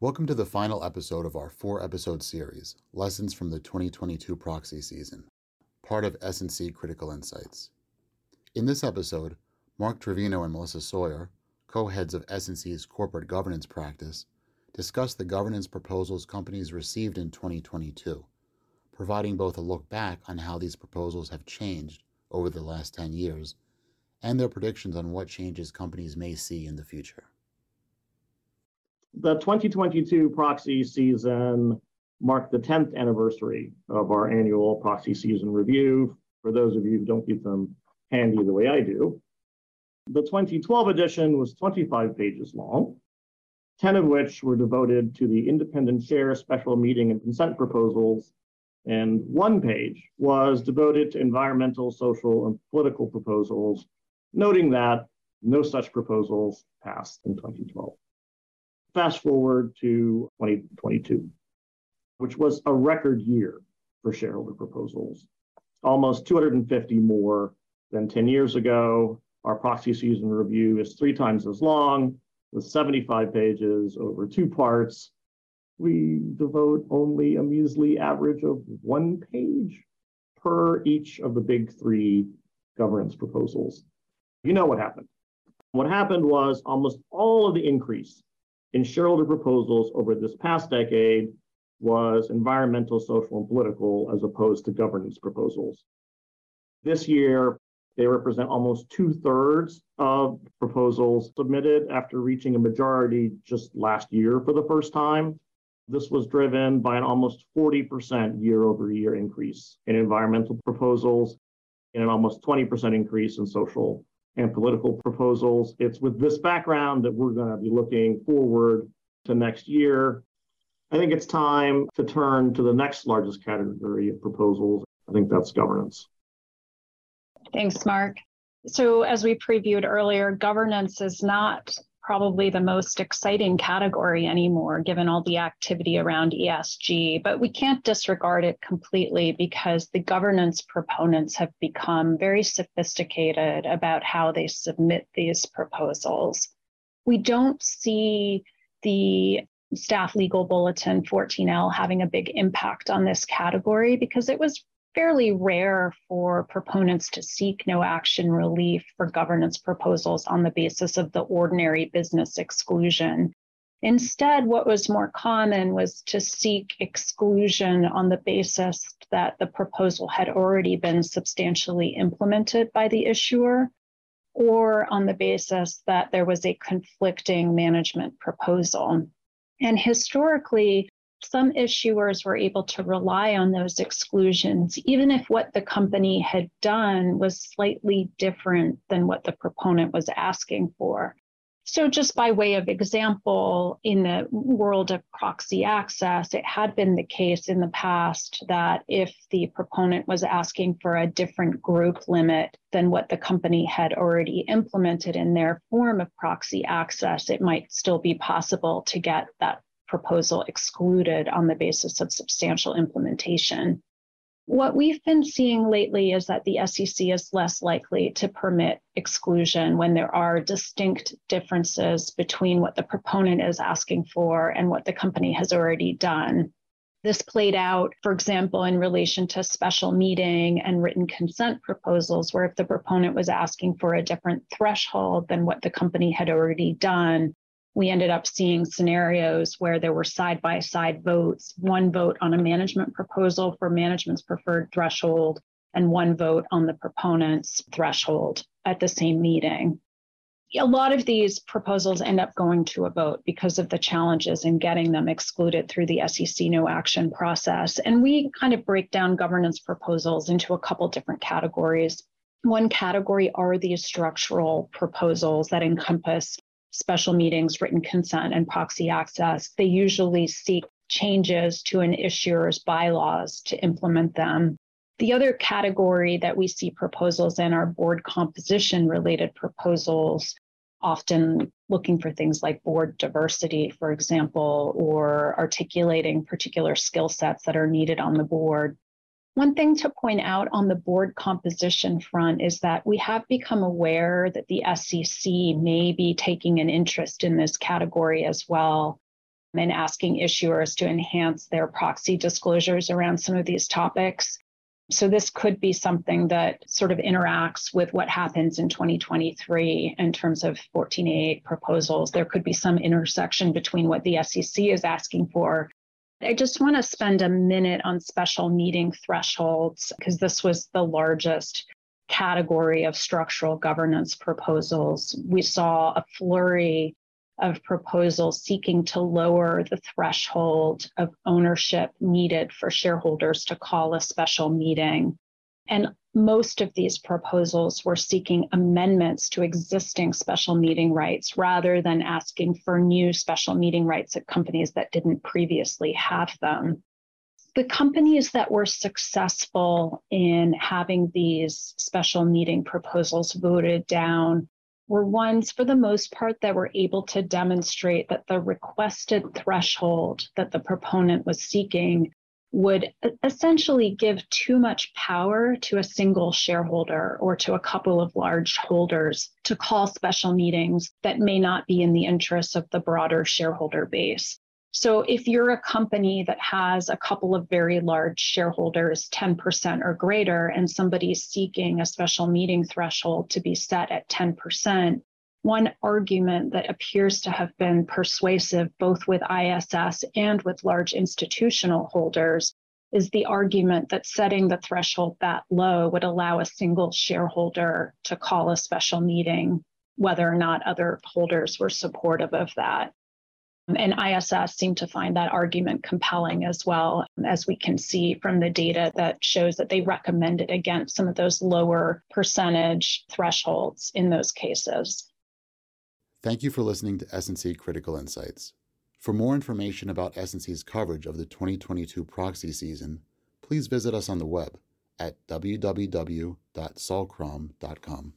Welcome to the final episode of our four episode series, Lessons from the 2022 Proxy Season, part of S&C Critical Insights. In this episode, Marc Trevino and Melissa Sawyer, co-heads of S&C's corporate governance practice, discuss the governance proposals companies received in 2022, providing both a look back on how these proposals have changed over the last 10 years and their predictions on what changes companies may see in the future the 2022 proxy season marked the 10th anniversary of our annual proxy season review. For those of you who don't keep them handy the way I do, the 2012 edition was 25 pages long, 10 of which were devoted to the independent chair special meeting and consent proposals, and one page was devoted to environmental, social, and political proposals, noting that no such proposals passed in 2012. Fast forward to 2022, which was a record year for shareholder proposals, almost 250 more than 10 years ago. Our proxy season review is three times as long, with 75 pages over two parts. We devote only a measly average of one page per each of the big three governance proposals. You know what happened. What happened was almost all of the increase in shareholder proposals over this past decade was environmental, social, and political as opposed to governance proposals. This year, they represent almost two thirds of proposals submitted after reaching a majority just last year for the first time. This was driven by an almost 40% year over year increase in environmental proposals and an almost 20% increase in social and political proposals. It's with this background that we're going to be looking forward to next year. I think it's time to turn to the next largest category of proposals. I think that's governance. Thanks, Marc. So, as we previewed earlier, governance is not probably the most exciting category anymore, given all the activity around ESG, but we can't disregard it completely because the governance proponents have become very sophisticated about how they submit these proposals. We don't see the staff legal bulletin 14L having a big impact on this category because it was fairly rare for proponents to seek no action relief for governance proposals on the basis of the ordinary business exclusion. Instead, what was more common was to seek exclusion on the basis that the proposal had already been substantially implemented by the issuer, or on the basis that there was a conflicting management proposal. And historically, some issuers were able to rely on those exclusions, even if what the company had done was slightly different than what the proponent was asking for. So, just by way of example, in the world of proxy access, it had been the case in the past that if the proponent was asking for a different group limit than what the company had already implemented in their form of proxy access, it might still be possible to get that proposal excluded on the basis of substantial implementation. What we've been seeing lately is that the SEC is less likely to permit exclusion when there are distinct differences between what the proponent is asking for and what the company has already done. This played out, for example, in relation to special meeting and written consent proposals, where if the proponent was asking for a different threshold than what the company had already done, we ended up seeing scenarios where there were side by side votes one vote on a management proposal for management's preferred threshold, and one vote on the proponent's threshold at the same meeting. A lot of these proposals end up going to a vote because of the challenges in getting them excluded through the SEC no action process. And we kind of break down governance proposals into a couple different categories. One category are these structural proposals that encompass special meetings, written consent, and proxy access, they usually seek changes to an issuer's bylaws to implement them. The other category that we see proposals in are board composition related proposals, often looking for things like board diversity, for example, or articulating particular skill sets that are needed on the board. One thing to point out on the board composition front is that we have become aware that the SEC may be taking an interest in this category as well and asking issuers to enhance their proxy disclosures around some of these topics. So, this could be something that sort of interacts with what happens in 2023 in terms of 14A proposals. There could be some intersection between what the SEC is asking for I just want to spend a minute on special meeting thresholds because this was the largest category of structural governance proposals. We saw a flurry of proposals seeking to lower the threshold of ownership needed for shareholders to call a special meeting. And most of these proposals were seeking amendments to existing special meeting rights rather than asking for new special meeting rights at companies that didn't previously have them. The companies that were successful in having these special meeting proposals voted down were ones, for the most part, that were able to demonstrate that the requested threshold that the proponent was seeking would essentially give too much power to a single shareholder or to a couple of large holders to call special meetings that may not be in the interests of the broader shareholder base. So, if you're a company that has a couple of very large shareholders, 10% or greater, and somebody's seeking a special meeting threshold to be set at 10%, one argument that appears to have been persuasive both with ISS and with large institutional holders is the argument that setting the threshold that low would allow a single shareholder to call a special meeting, whether or not other holders were supportive of that. And ISS seemed to find that argument compelling as well, as we can see from the data that shows that they recommended against some of those lower percentage thresholds in those cases. Thank you for listening to S&C Critical Insights. For more information about S&C's coverage of the 2022 proxy season, please visit us on the web at www.sullcrom.com.